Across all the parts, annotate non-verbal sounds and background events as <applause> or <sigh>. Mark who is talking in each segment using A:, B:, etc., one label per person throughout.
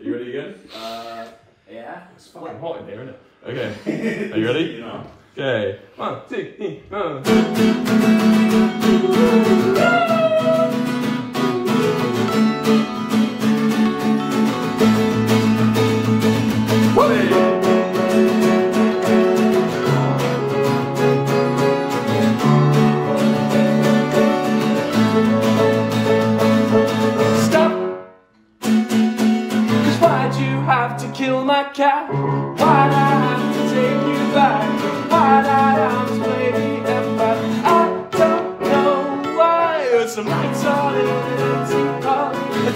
A: Are you ready again?
B: Uh, yeah.
A: It's fucking hot in here, isn't it? <laughs> Okay. Are you ready?
B: You know.
A: Okay. One, two, three, one.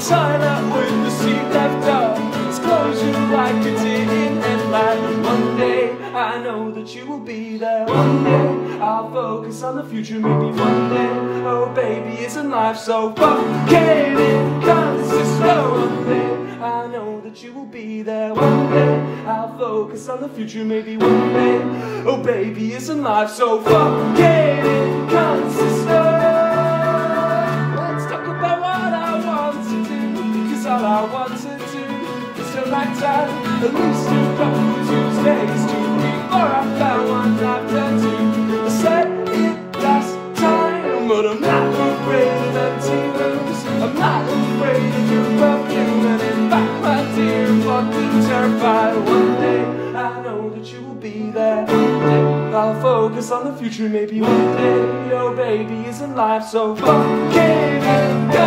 A: Toilet with the seat left up. It's closure like a ticking headlight. One day I know that you will be there. One day I'll focus on the future. Maybe one day, oh baby, isn't life so fucking inconsistent? One day I know that you will be there. One day I'll focus on the future. Maybe one day, oh baby, isn't life so fucking least a couple Tuesdays to before I found one after two. I said it last time, but I'm not afraid of empty rooms. I'm not afraid of your perfume. And in fact, my dear, fucking terrified. One day I know that you will be there. I'll focus on the future. Maybe one day, oh baby, isn't life so fucking inconsistent?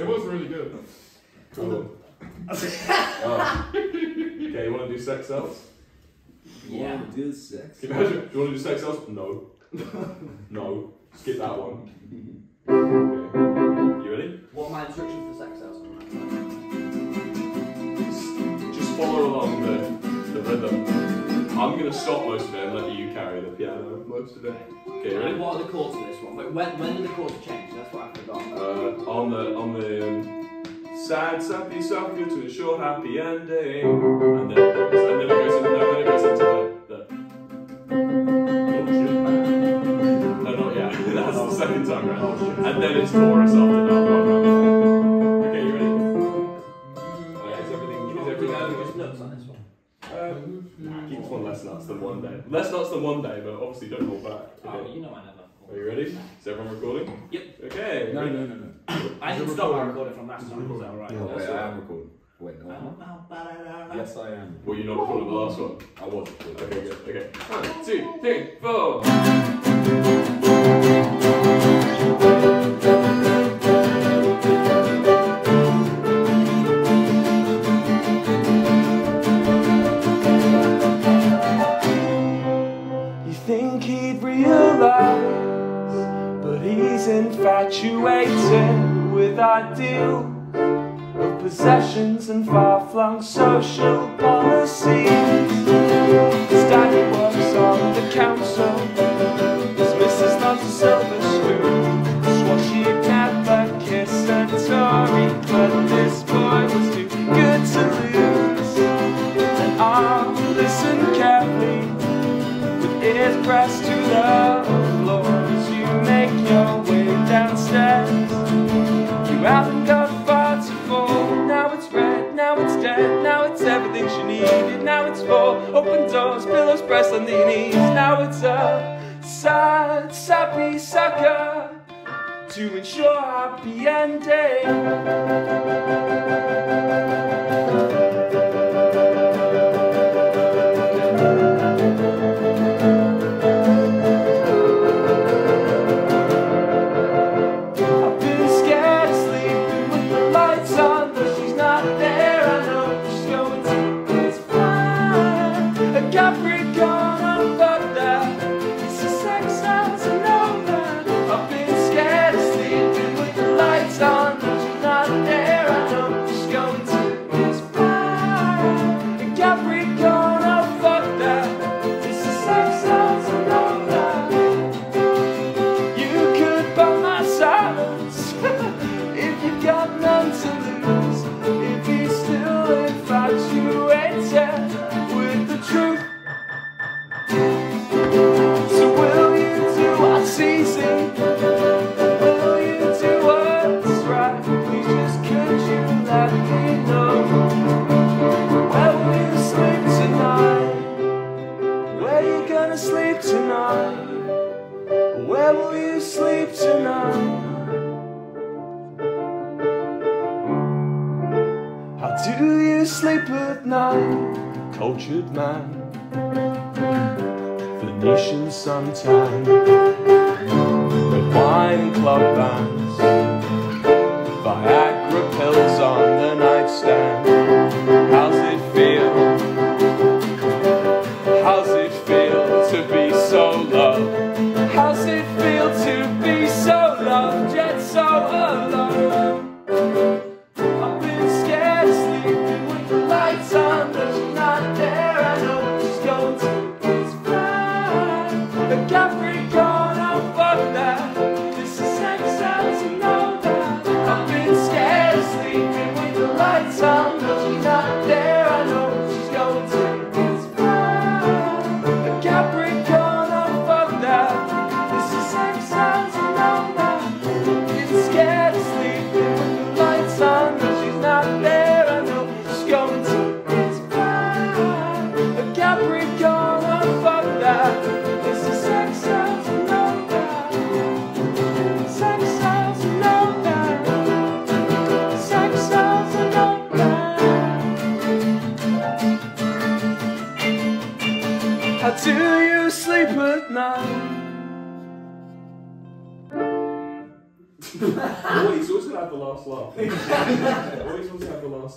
C: It was really good.
A: Cool. Oh. <laughs> Okay, you want to do sex cells?
B: Yeah.
D: do sex.
A: Can you imagine? Do you want to do sex cells? No. no. Skip that one. <laughs> Okay. You ready?
B: What are my instructions
A: rhythm. I'm gonna stop most of it and let you carry the piano most of it. Okay, you ready?
B: And what are the chords for this one? But when, when did the chords change? That's what I forgot.
A: Uh, on the on the um, sad, sappy, suffer to a sure happy ending, and then and then it goes into no, then it goes into the. the no, not yet. <laughs> That's the second time round, and then it's chorus after that one.
B: One
A: day. Less nuts than one day, but obviously don't hold back.
B: Oh, you know I never.
A: Are you ready? Is everyone recording?
B: Yep.
A: Okay.
C: No, no, no, no.
B: I didn't stop my recording from last time. Is that alright?
D: No, wait, I am recording. Wait, no, I'm not. Yes, I am.
A: Were you not recording the last one?
D: I was recording.
A: Okay, good. Okay. One, two, three, four. Pressed to lose. Listen carefully. Press to the floor as you make your way downstairs. You haven't got far to fall. Now it's red, now it's dead, now it's everything she needed. Now it's four open doors, pillows pressed on the knees. Now it's to ensure happy ending. Gonna sleep tonight? Where will you sleep tonight? How do you sleep at night, cultured man? Venetian suntan, with wine and club bands,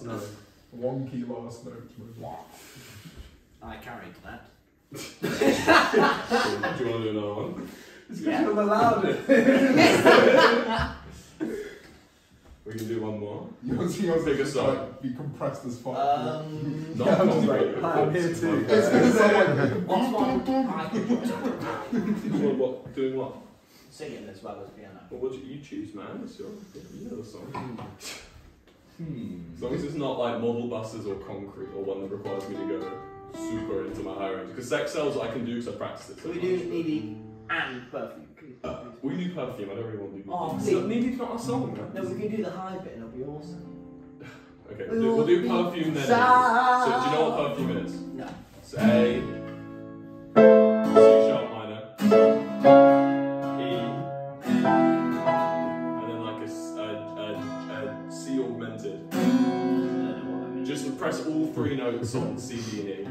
D: last note.
C: Wonky last note.
B: I carried that.
D: Do you want to do another one?
B: It's because
D: you're
B: allowed it.
D: We can do one more.
C: You're seeing us
D: Pick a song.
C: like, be compressed as fuck.
B: Um,
D: Not <laughs>
C: Yeah, I'm
D: one
C: just
D: great,
C: like, I'm here too. It's gonna
D: great.
C: sound like.
B: what's one <laughs> I can
D: What, <laughs> what, doing what?
B: singing as well as piano.
D: Well, what do you choose, man? It's your, you know the song. Hmm. As long as it's not like model buses or concrete or one that requires me to go super into my high range. Because sex sells I can do because I practice it so
B: We
D: much.
B: do needy and perfume. please, please.
D: We do perfume, I don't really want to do
B: Oh,
D: It's
B: please.
D: not- Needy's not our song, man.
B: No, we can do the high bit and it'll be awesome. <sighs>
D: Okay, we'll do, we'll do perfume then.
B: Sad.
D: So, do you know what perfume is?
B: No.
D: It's on C, D, and E.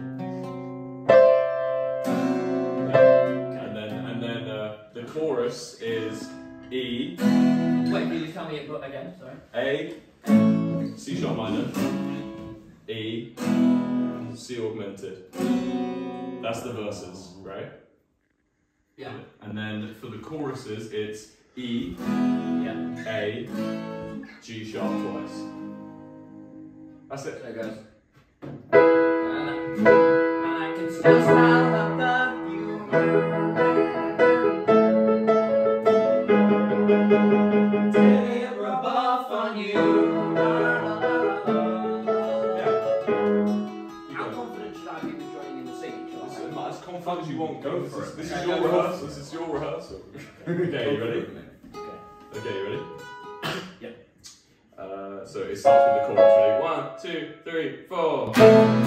D: And then, and then uh, the chorus is E,
B: Wait, can you tell me again? Sorry.
D: A, C sharp minor, E, C augmented. That's the verses, right?
B: Yeah.
D: And then for the choruses, it's E,
B: Yeah.
D: A, G sharp twice. That's it.
B: There it goes. And I can still smell the perfume. Take a buff on you. How confident should I be with joining in the singing? Shall
D: As, confident as you want, go for it. This is
B: Okay,
D: your
B: go for it.
D: rehearsal. This is your rehearsal. okay, you ready?
B: Okay.
D: Okay, you ready?
B: Yeah.
D: Uh, so it starts with the chorus. Ready? One, two, three, four.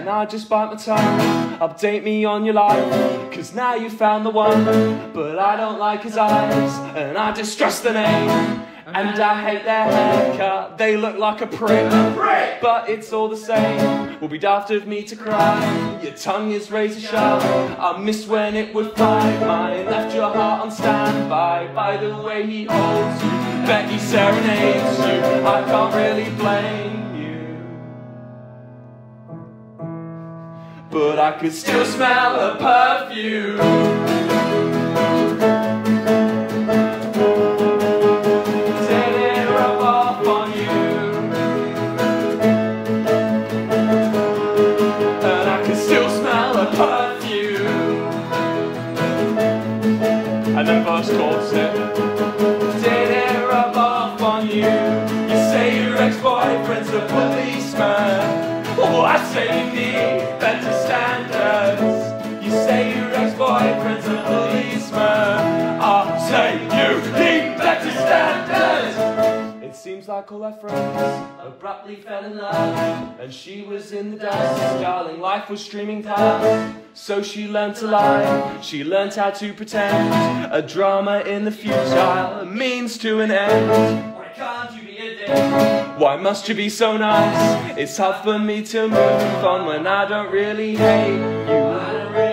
A: And I just bite my tongue. Update me on your life, cause now you found the one. But I don't like his eyes, and I distrust the name. And I hate their haircut, they look like a prick. But it's all the same, will be daft of me to cry. Your tongue is razor sharp, I miss when it would fly. Mine left your heart on standby by the way he holds you. He serenades you, I can't really blame But I could still smell her perfume. Seems like all her friends abruptly fell in love, and she was in the dust. Darling, life was streaming past. So she learned to lie. She learned how to pretend. A drama in the future, a means to an end.
B: Why can't you be a dick?
A: Why must you be so nice? It's hard for me to move on when I don't really hate you.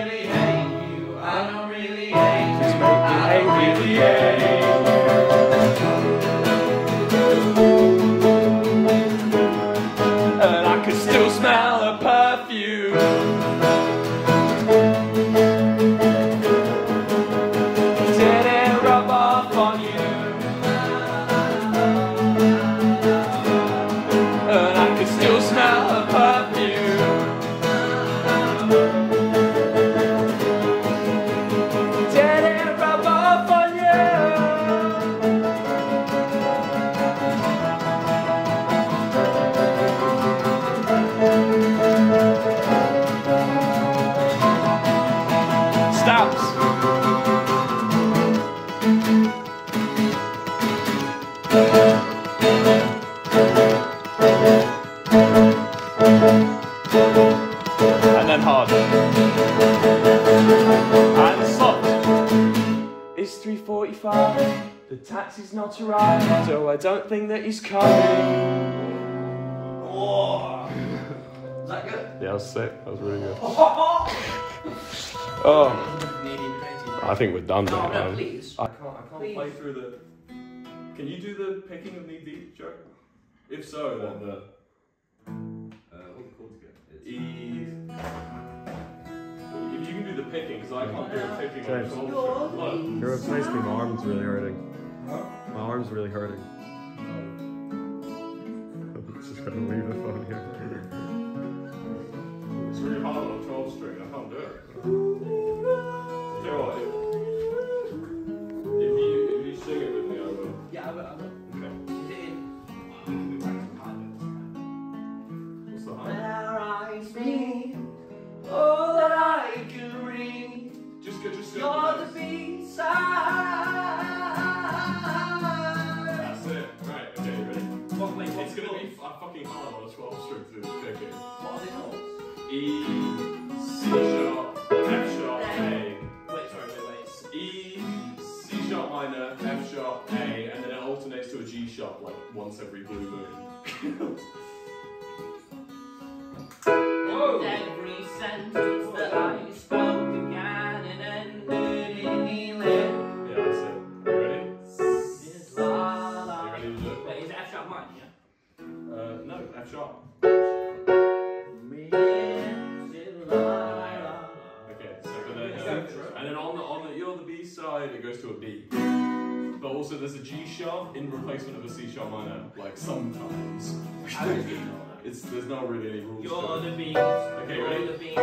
A: So I don't think that he's coming.
B: Oh. Is that good?
D: Yeah, that was sick. That was really good. <laughs>
B: Oh,
D: Oh,
B: Nearly 20.
D: I think we're done
B: No,
D: now.
B: no,
D: man.
B: please.
D: I can't, I can't
B: Please.
D: play through the. Can you do the picking of knee deep, Joe? If so, then the
E: Uh, what the chords again? It's
D: E. If you can do the picking, because I can't do the picking on the
F: James.
D: song. Look.
F: You're replacing. My arm's really hurting. My arm's really hurting. I'm just gonna leave the phone here.
D: It's really hard on a 12 string. I can't do it. Tell you minor, like sometimes. It's there's not really any rules. to
B: You're the beast.
D: Okay,
B: You're
D: ready?
B: the beast.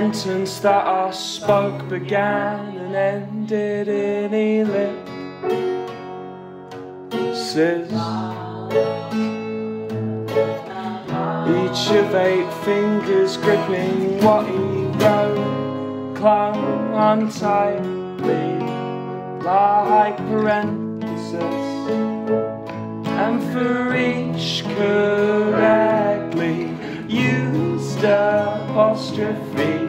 A: Sentence that I spoke began and ended in ellipses. Each of eight fingers gripping what he wrote clung on tightly like parentheses. And for each correctly used apostrophe,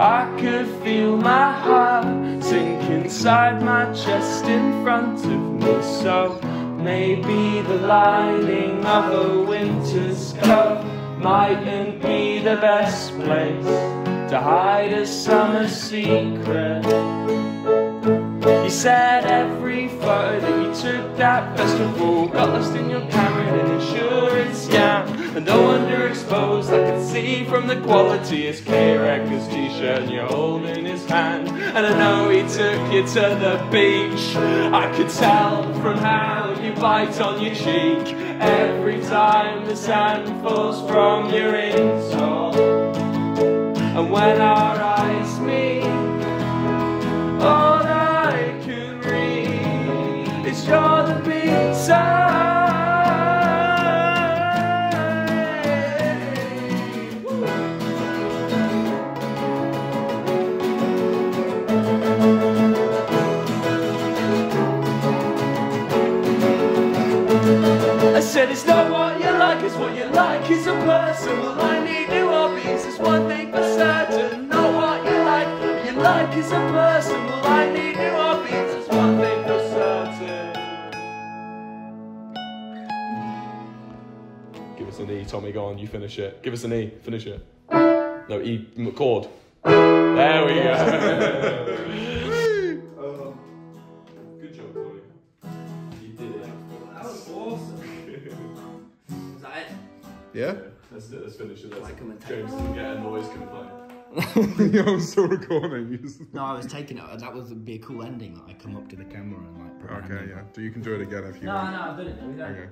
A: I could feel my heart sink inside my chest in front of me. So maybe the lining of a winter's coat mightn't be the best place to hide a summer secret. He said every photo that you took that festival got lost in your camera and an insurance scam. And no underexposed, I could see from the quality his K-Records t-shirt you're holding his hand. And I know he took you to the beach. I could tell from how you bite on your cheek every time the sand falls from your insole. And when our eyes meet,
D: an E, Tommy. Go on, you finish it. Give us an E. Finish it. No E m- chord. There we go. <laughs> Um, good job, Tommy. You did it.
B: That was awesome. Is that it?
C: Yeah?
D: Let's do it. Let's finish it. Let's,
B: I'm a
D: James doesn't get a noise complaint.
C: yeah, I'm still recording.
G: No, I was taking it. That would be a cool ending. That I come up to the camera and like. put my hand
C: Okay, yeah. So you can do it again if you
B: No,
C: want.
B: no, I've done it. We've done it.
C: Okay.